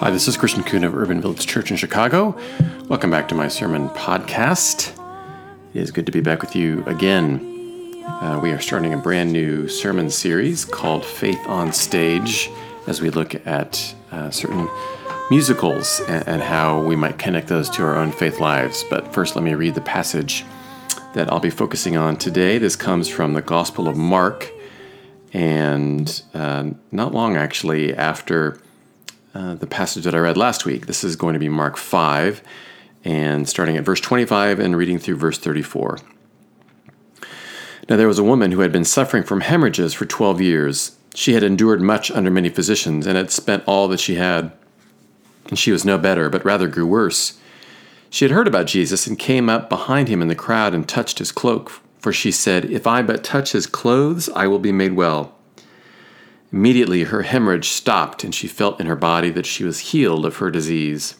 Hi, this is Christian Coon of Urban Village Church in Chicago. Welcome back to my sermon podcast. It is good to be back with you again. Uh, we are starting a brand new sermon series called Faith on Stage as we look at uh, certain musicals and, and how we might connect those to our own faith lives. But first, let me read the passage that I'll be focusing on today. This comes from the Gospel of Mark, and uh, not long actually after uh, the passage that I read last week. This is going to be Mark 5, and starting at verse 25 and reading through verse 34. Now there was a woman who had been suffering from hemorrhages for 12 years. She had endured much under many physicians and had spent all that she had. And she was no better, but rather grew worse. She had heard about Jesus and came up behind him in the crowd and touched his cloak, for she said, If I but touch his clothes, I will be made well. Immediately her hemorrhage stopped, and she felt in her body that she was healed of her disease.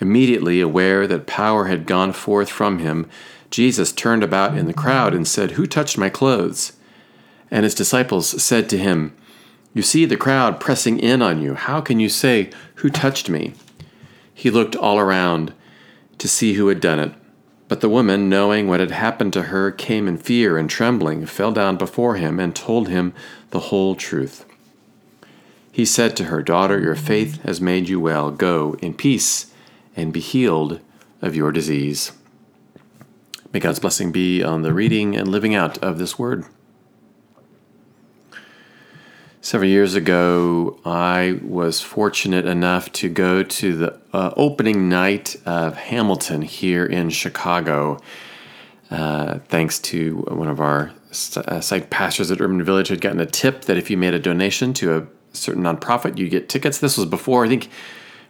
Immediately aware that power had gone forth from him, Jesus turned about in the crowd and said, Who touched my clothes? And his disciples said to him, You see the crowd pressing in on you. How can you say, Who touched me? He looked all around to see who had done it. But the woman, knowing what had happened to her, came in fear and trembling, fell down before him, and told him the whole truth. He said to her, Daughter, your faith has made you well. Go in peace and be healed of your disease. May God's blessing be on the reading and living out of this word. Several years ago, I was fortunate enough to go to the uh, opening night of Hamilton here in Chicago. Uh, thanks to one of our uh, site pastors at Urban Village had gotten a tip that if you made a donation to a certain nonprofit, you get tickets. This was before I think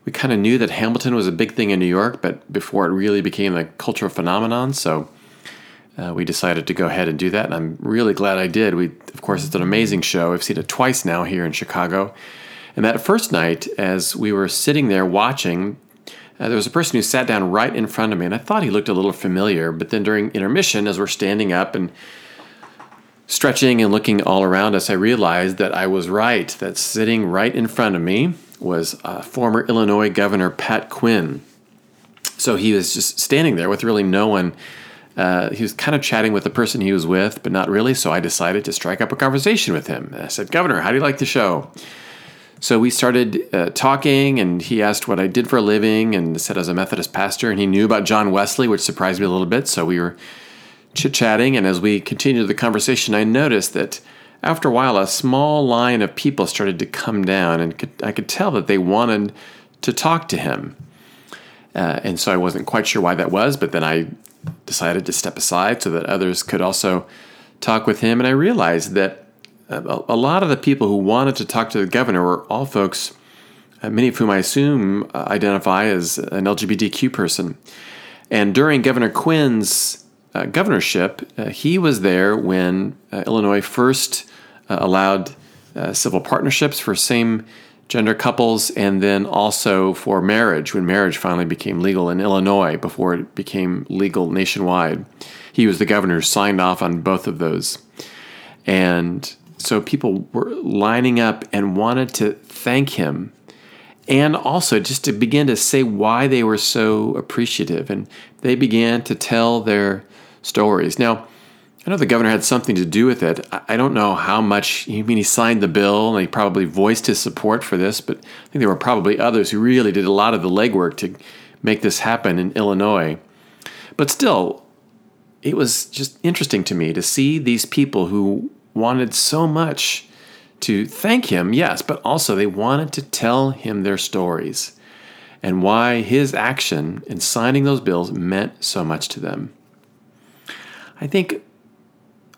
we kind of knew that Hamilton was a big thing in New York, but before it really became a cultural phenomenon. So uh, we decided to go ahead and do that, and I'm really glad I did. We, of course, it's an amazing show. I've seen it twice now here in Chicago. And that first night, as we were sitting there watching, uh, there was a person who sat down right in front of me, and I thought he looked a little familiar. But then during intermission, as we're standing up and stretching and looking all around us, I realized that I was right, that sitting right in front of me was uh, former Illinois Governor Pat Quinn. So he was just standing there with really no one uh, he was kind of chatting with the person he was with, but not really. So I decided to strike up a conversation with him. I said, Governor, how do you like the show? So we started uh, talking, and he asked what I did for a living, and said I was a Methodist pastor, and he knew about John Wesley, which surprised me a little bit. So we were chit chatting, and as we continued the conversation, I noticed that after a while, a small line of people started to come down, and could, I could tell that they wanted to talk to him. Uh, and so I wasn't quite sure why that was, but then I decided to step aside so that others could also talk with him. And I realized that a, a lot of the people who wanted to talk to the governor were all folks, uh, many of whom I assume uh, identify as an LGBTQ person. And during Governor Quinn's uh, governorship, uh, he was there when uh, Illinois first uh, allowed civil partnerships for same gender couples, and then also for marriage when marriage finally became legal in Illinois before it became legal nationwide. He was the governor who signed off on both of those. And so people were lining up and wanted to thank him and also just to begin to say why they were so appreciative. And they began to tell their stories. Now, I know the governor had something to do with it. I don't know how much. I mean, he signed the bill and he probably voiced his support for this, but I think there were probably others who really did a lot of the legwork to make this happen in Illinois. But still, it was just interesting to me to see these people who wanted so much to thank him, yes, but also they wanted to tell him their stories and why his action in signing those bills meant so much to them. I think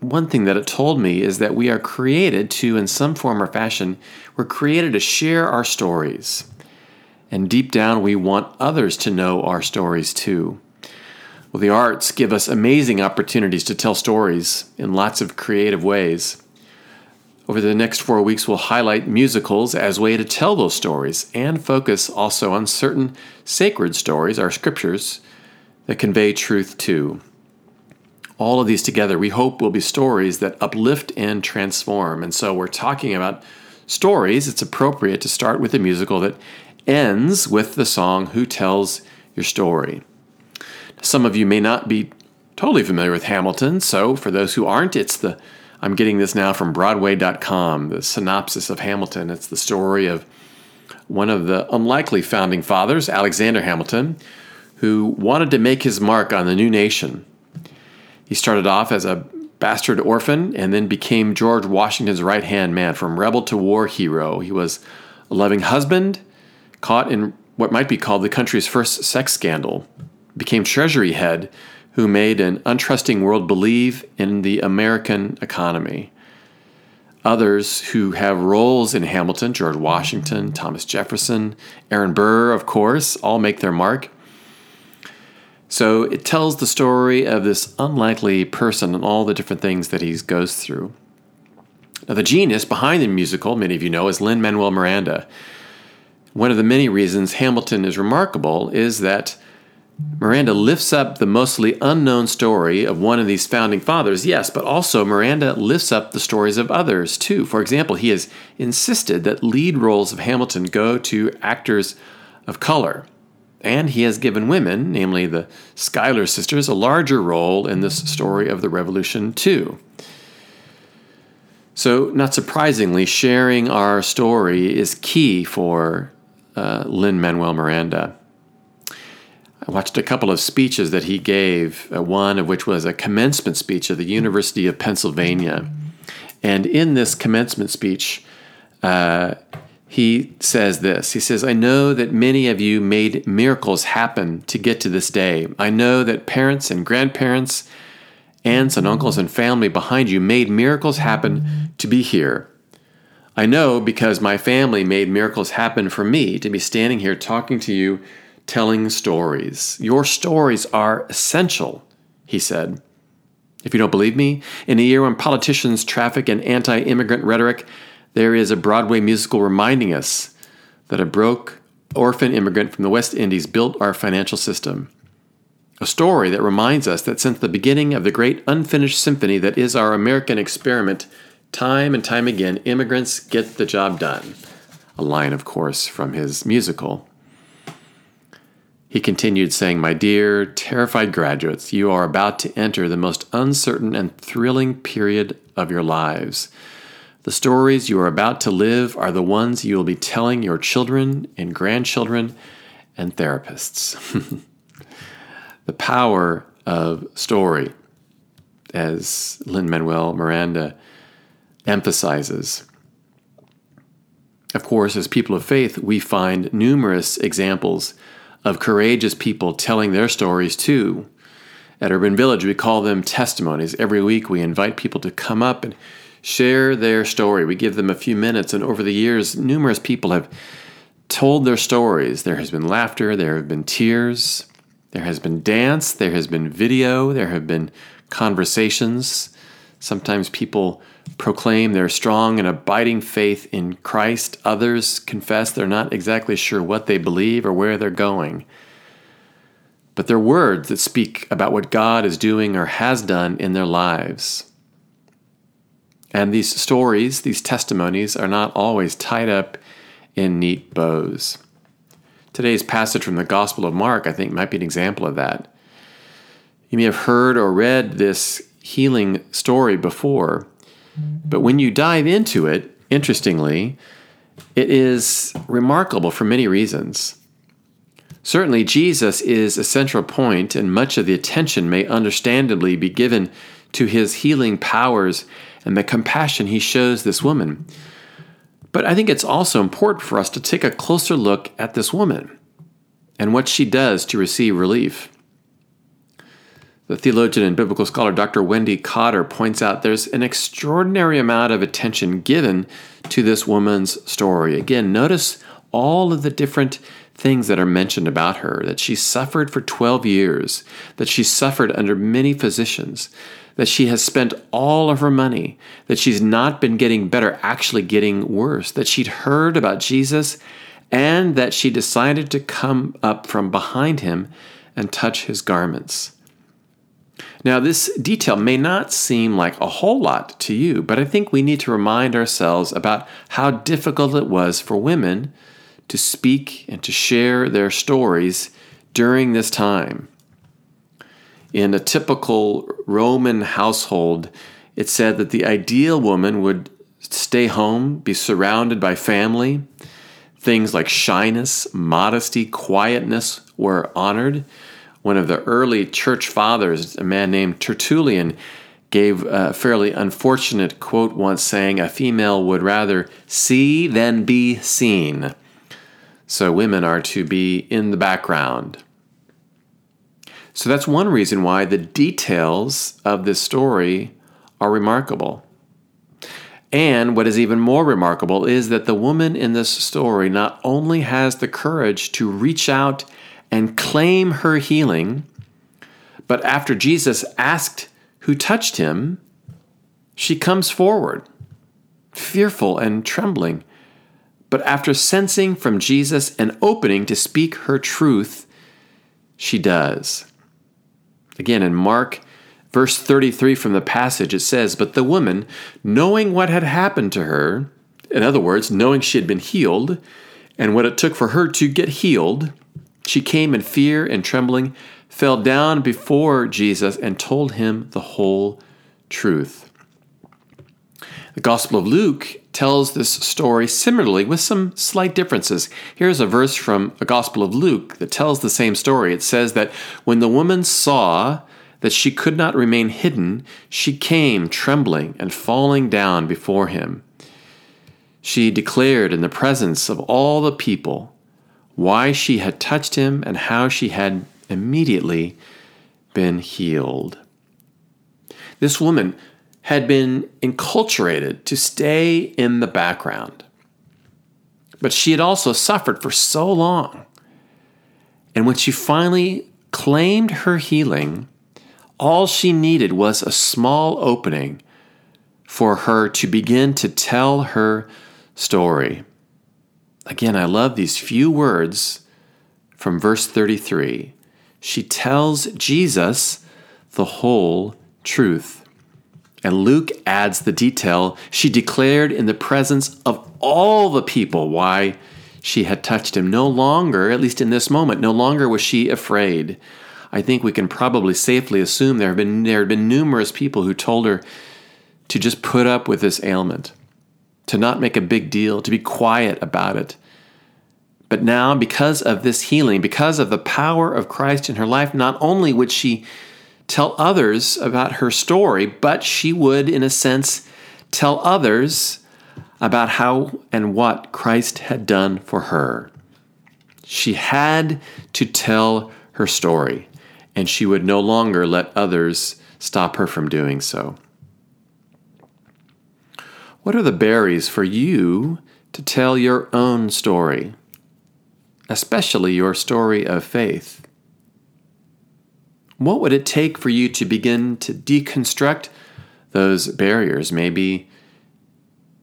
one thing that it told me is that we are created to, in some form or fashion, we're created to share our stories. And deep down, we want others to know our stories too. Well, the arts give us amazing opportunities to tell stories in lots of creative ways. Over the next four weeks, we'll highlight musicals as a way to tell those stories and focus also on certain sacred stories, our scriptures, that convey truth too. All of these together, we hope, will be stories that uplift and transform. And so we're talking about stories. It's appropriate to start with a musical that ends with the song Who Tells Your Story. Some of you may not be totally familiar with Hamilton, so for those who aren't, it's the I'm getting this now from Broadway.com, the synopsis of Hamilton. It's the story of one of the unlikely founding fathers, Alexander Hamilton, who wanted to make his mark on the new nation. He started off as a bastard orphan and then became George Washington's right hand man, from rebel to war hero. He was a loving husband, caught in what might be called the country's first sex scandal, became Treasury head who made an untrusting world believe in the American economy. Others who have roles in Hamilton, George Washington, Thomas Jefferson, Aaron Burr, of course, all make their mark. So it tells the story of this unlikely person and all the different things that he goes through. Now, the genius behind the musical, many of you know, is Lin Manuel Miranda. One of the many reasons Hamilton is remarkable is that Miranda lifts up the mostly unknown story of one of these founding fathers, yes, but also Miranda lifts up the stories of others too. For example, he has insisted that lead roles of Hamilton go to actors of color. And he has given women, namely the Schuyler sisters, a larger role in this story of the Revolution too. So, not surprisingly, sharing our story is key for uh, Lin Manuel Miranda. I watched a couple of speeches that he gave, uh, one of which was a commencement speech at the University of Pennsylvania. And in this commencement speech, uh, he says this He says, I know that many of you made miracles happen to get to this day. I know that parents and grandparents, aunts and uncles and family behind you made miracles happen to be here. I know because my family made miracles happen for me to be standing here talking to you telling stories. Your stories are essential, he said. If you don't believe me, in a year when politicians traffic in anti immigrant rhetoric, there is a Broadway musical reminding us that a broke orphan immigrant from the West Indies built our financial system. A story that reminds us that since the beginning of the great unfinished symphony that is our American experiment, time and time again, immigrants get the job done. A line, of course, from his musical. He continued saying, My dear, terrified graduates, you are about to enter the most uncertain and thrilling period of your lives. The stories you are about to live are the ones you will be telling your children and grandchildren and therapists. the power of story, as Lin Manuel Miranda emphasizes. Of course, as people of faith, we find numerous examples of courageous people telling their stories too. At Urban Village, we call them testimonies. Every week, we invite people to come up and share their story. We give them a few minutes, and over the years, numerous people have told their stories. There has been laughter, there have been tears, there has been dance, there has been video, there have been conversations. Sometimes people proclaim their strong and abiding faith in Christ. Others confess they're not exactly sure what they believe or where they're going. But they're words that speak about what God is doing or has done in their lives. And these stories, these testimonies, are not always tied up in neat bows. Today's passage from the Gospel of Mark, I think, might be an example of that. You may have heard or read this healing story before, but when you dive into it, interestingly, it is remarkable for many reasons. Certainly, Jesus is a central point, and much of the attention may understandably be given to his healing powers and the compassion he shows this woman. But I think it's also important for us to take a closer look at this woman and what she does to receive relief. The theologian and biblical scholar Dr. Wendy Cotter points out there's an extraordinary amount of attention given to this woman's story. Again, notice all of the different things that are mentioned about her that she suffered for 12 years, that she suffered under many physicians, that she has spent all of her money, that she's not been getting better, actually getting worse, that she'd heard about Jesus, and that she decided to come up from behind him and touch his garments. Now, this detail may not seem like a whole lot to you, but I think we need to remind ourselves about how difficult it was for women to speak and to share their stories during this time. In a typical Roman household, it said that the ideal woman would stay home, be surrounded by family. Things like shyness, modesty, quietness were honored. One of the early church fathers, a man named Tertullian, gave a fairly unfortunate quote once saying, A female would rather see than be seen. So women are to be in the background. So that's one reason why the details of this story are remarkable. And what is even more remarkable is that the woman in this story not only has the courage to reach out and claim her healing, but after Jesus asked who touched him, she comes forward, fearful and trembling. But after sensing from Jesus an opening to speak her truth, she does. Again, in Mark verse 33 from the passage, it says, But the woman, knowing what had happened to her, in other words, knowing she had been healed, and what it took for her to get healed, she came in fear and trembling, fell down before Jesus, and told him the whole truth. The Gospel of Luke tells this story similarly with some slight differences. Here's a verse from a Gospel of Luke that tells the same story. It says that when the woman saw that she could not remain hidden, she came trembling and falling down before him. She declared in the presence of all the people why she had touched him and how she had immediately been healed. This woman had been enculturated to stay in the background. But she had also suffered for so long. And when she finally claimed her healing, all she needed was a small opening for her to begin to tell her story. Again, I love these few words from verse 33. She tells Jesus the whole truth. And Luke adds the detail she declared in the presence of all the people why she had touched him. No longer, at least in this moment, no longer was she afraid. I think we can probably safely assume there been have been numerous people who told her to just put up with this ailment, to not make a big deal, to be quiet about it. But now, because of this healing, because of the power of Christ in her life, not only would she tell others about her story, but she would, in a sense, tell others about how and what Christ had done for her. She had to tell her story and she would no longer let others stop her from doing so. What are the berries for you to tell your own story, especially your story of faith? What would it take for you to begin to deconstruct those barriers? Maybe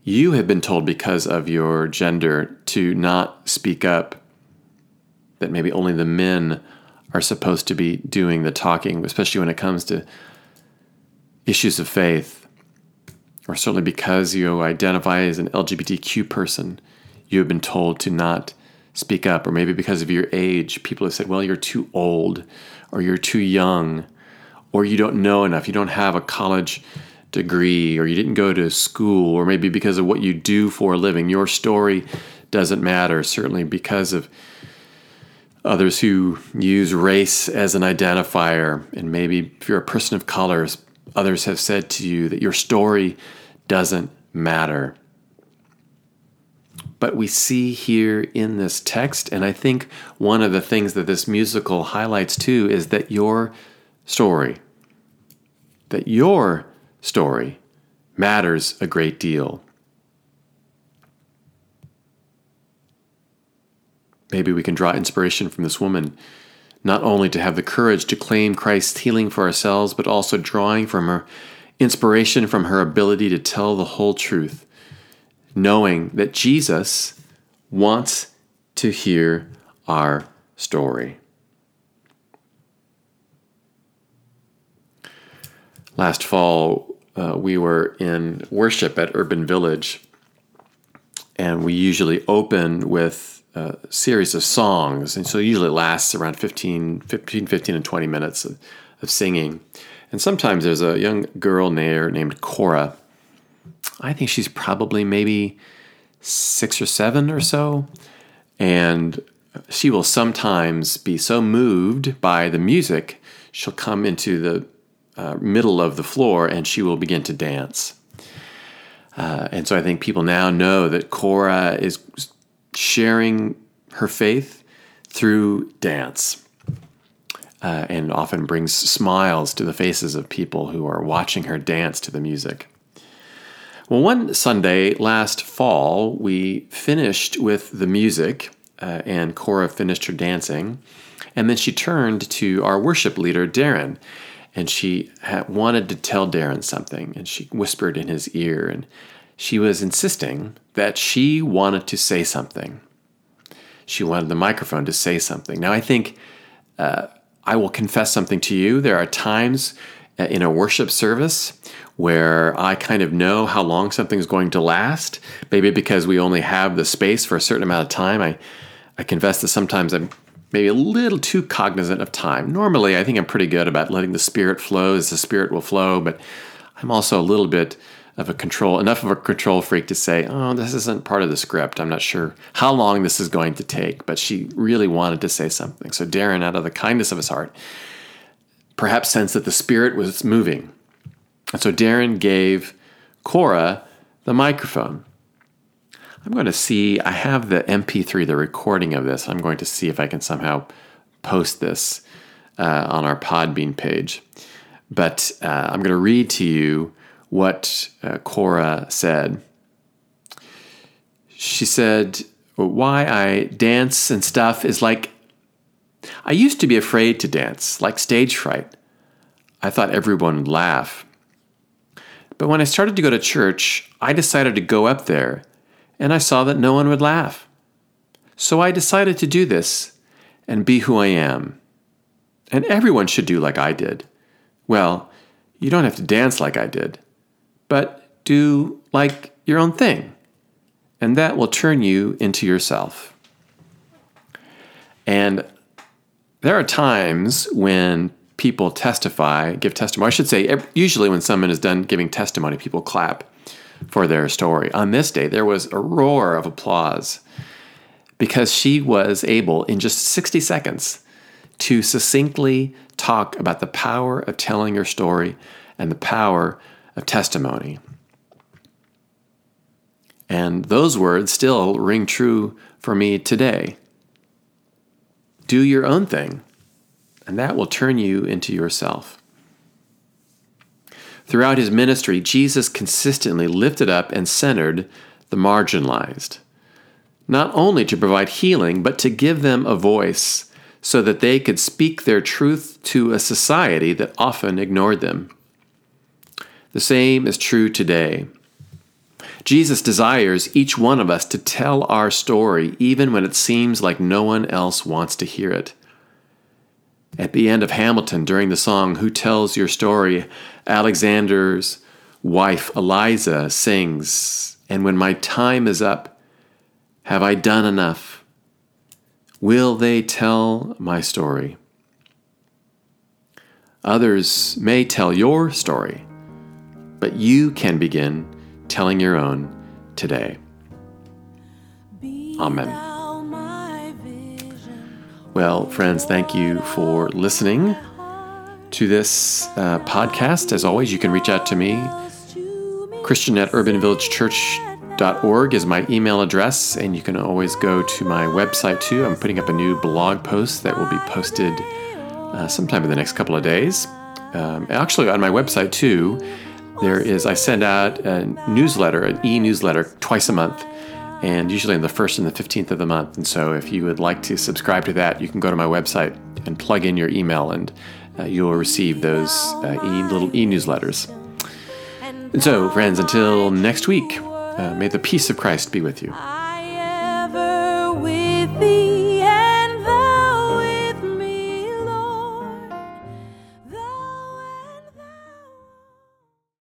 you have been told because of your gender to not speak up, that maybe only the men are supposed to be doing the talking, especially when it comes to issues of faith, or certainly because you identify as an LGBTQ person, you have been told to not speak up, or maybe because of your age, people have said, well, you're too old, or you're too young, or you don't know enough, you don't have a college degree, or you didn't go to school, or maybe because of what you do for a living, your story doesn't matter, certainly because of others who use race as an identifier. And maybe if you're a person of colors, others have said to you that your story doesn't matter. But we see here in this text, and I think one of the things that this musical highlights too is that your story, that your story matters a great deal. Maybe we can draw inspiration from this woman, not only to have the courage to claim Christ's healing for ourselves, but also drawing from her inspiration from her ability to tell the whole truth, knowing that Jesus wants to hear our story. Last fall, uh, we were in worship at Urban Village, and we usually open with a series of songs. And so usually it lasts around 15, 15, 15 and 20 minutes of, of singing. And sometimes there's a young girl there named Cora. I think she's probably maybe six or seven or so. And she will sometimes be so moved by the music, she'll come into the uh, middle of the floor and she will begin to dance. Uh, and so I think people now know that Cora is sharing her faith through dance. Uh, and often brings smiles to the faces of people who are watching her dance to the music. Well, one Sunday last fall, we finished with the music, uh, and Cora finished her dancing. And then she turned to our worship leader, Darren, and she wanted to tell Darren something. And she whispered in his ear, and she was insisting that she wanted to say something. She wanted the microphone to say something. Now, I think uh, I will confess something to you. There are times in a worship service where I kind of know how long something's going to last. Maybe because we only have the space for a certain amount of time. I, I confess that sometimes I'm maybe a little too cognizant of time. Normally, I think I'm pretty good about letting the spirit flow as the spirit will flow, but I'm also a little bit of a control, enough of a control freak to say, oh, this isn't part of the script. I'm not sure how long this is going to take, but she really wanted to say something. So Darren, out of the kindness of his heart, perhaps sense that the spirit was moving. And so Darren gave Cora the microphone. I'm going to see, I have the MP3, the recording of this. I'm going to see if I can somehow post this uh, on our Podbean page. But uh, I'm going to read to you what uh, Cora said. She said, Why I dance and stuff is like I used to be afraid to dance, like stage fright. I thought everyone would laugh. But when I started to go to church, I decided to go up there, and I saw that no one would laugh. So I decided to do this and be who I am. And everyone should do like I did. Well, you don't have to dance like I did but do like your own thing. And that will turn you into yourself. And there are times when people testify, give testimony. I should say, usually when someone is done giving testimony, people clap for their story. On this day, there was a roar of applause because she was able, in just 60 seconds, to succinctly talk about the power of telling your story and the power of testimony. And those words still ring true for me today. Do your own thing, and that will turn you into yourself. Throughout his ministry, Jesus consistently lifted up and centered the marginalized, not only to provide healing, but to give them a voice so that they could speak their truth to a society that often ignored them. The same is true today. Jesus desires each one of us to tell our story, even when it seems like no one else wants to hear it. At the end of Hamilton, during the song Who Tells Your Story, Alexander's wife Eliza sings, And when my time is up, have I done enough? Will they tell my story? Others may tell your story but you can begin telling your own today. Amen. Well, friends, thank you for listening to this uh, podcast. As always, you can reach out to me. Christian at urbanvillagechurch.org is my email address, and you can always go to my website too. I'm putting up a new blog post that will be posted uh, sometime in the next couple of days. Um, actually, on my website too, there is, I send out a newsletter, an e newsletter, twice a month, and usually on the 1st and the 15th of the month. And so if you would like to subscribe to that, you can go to my website and plug in your email, and uh, you will receive those uh, e, little e newsletters. And so, friends, until next week, uh, may the peace of Christ be with you.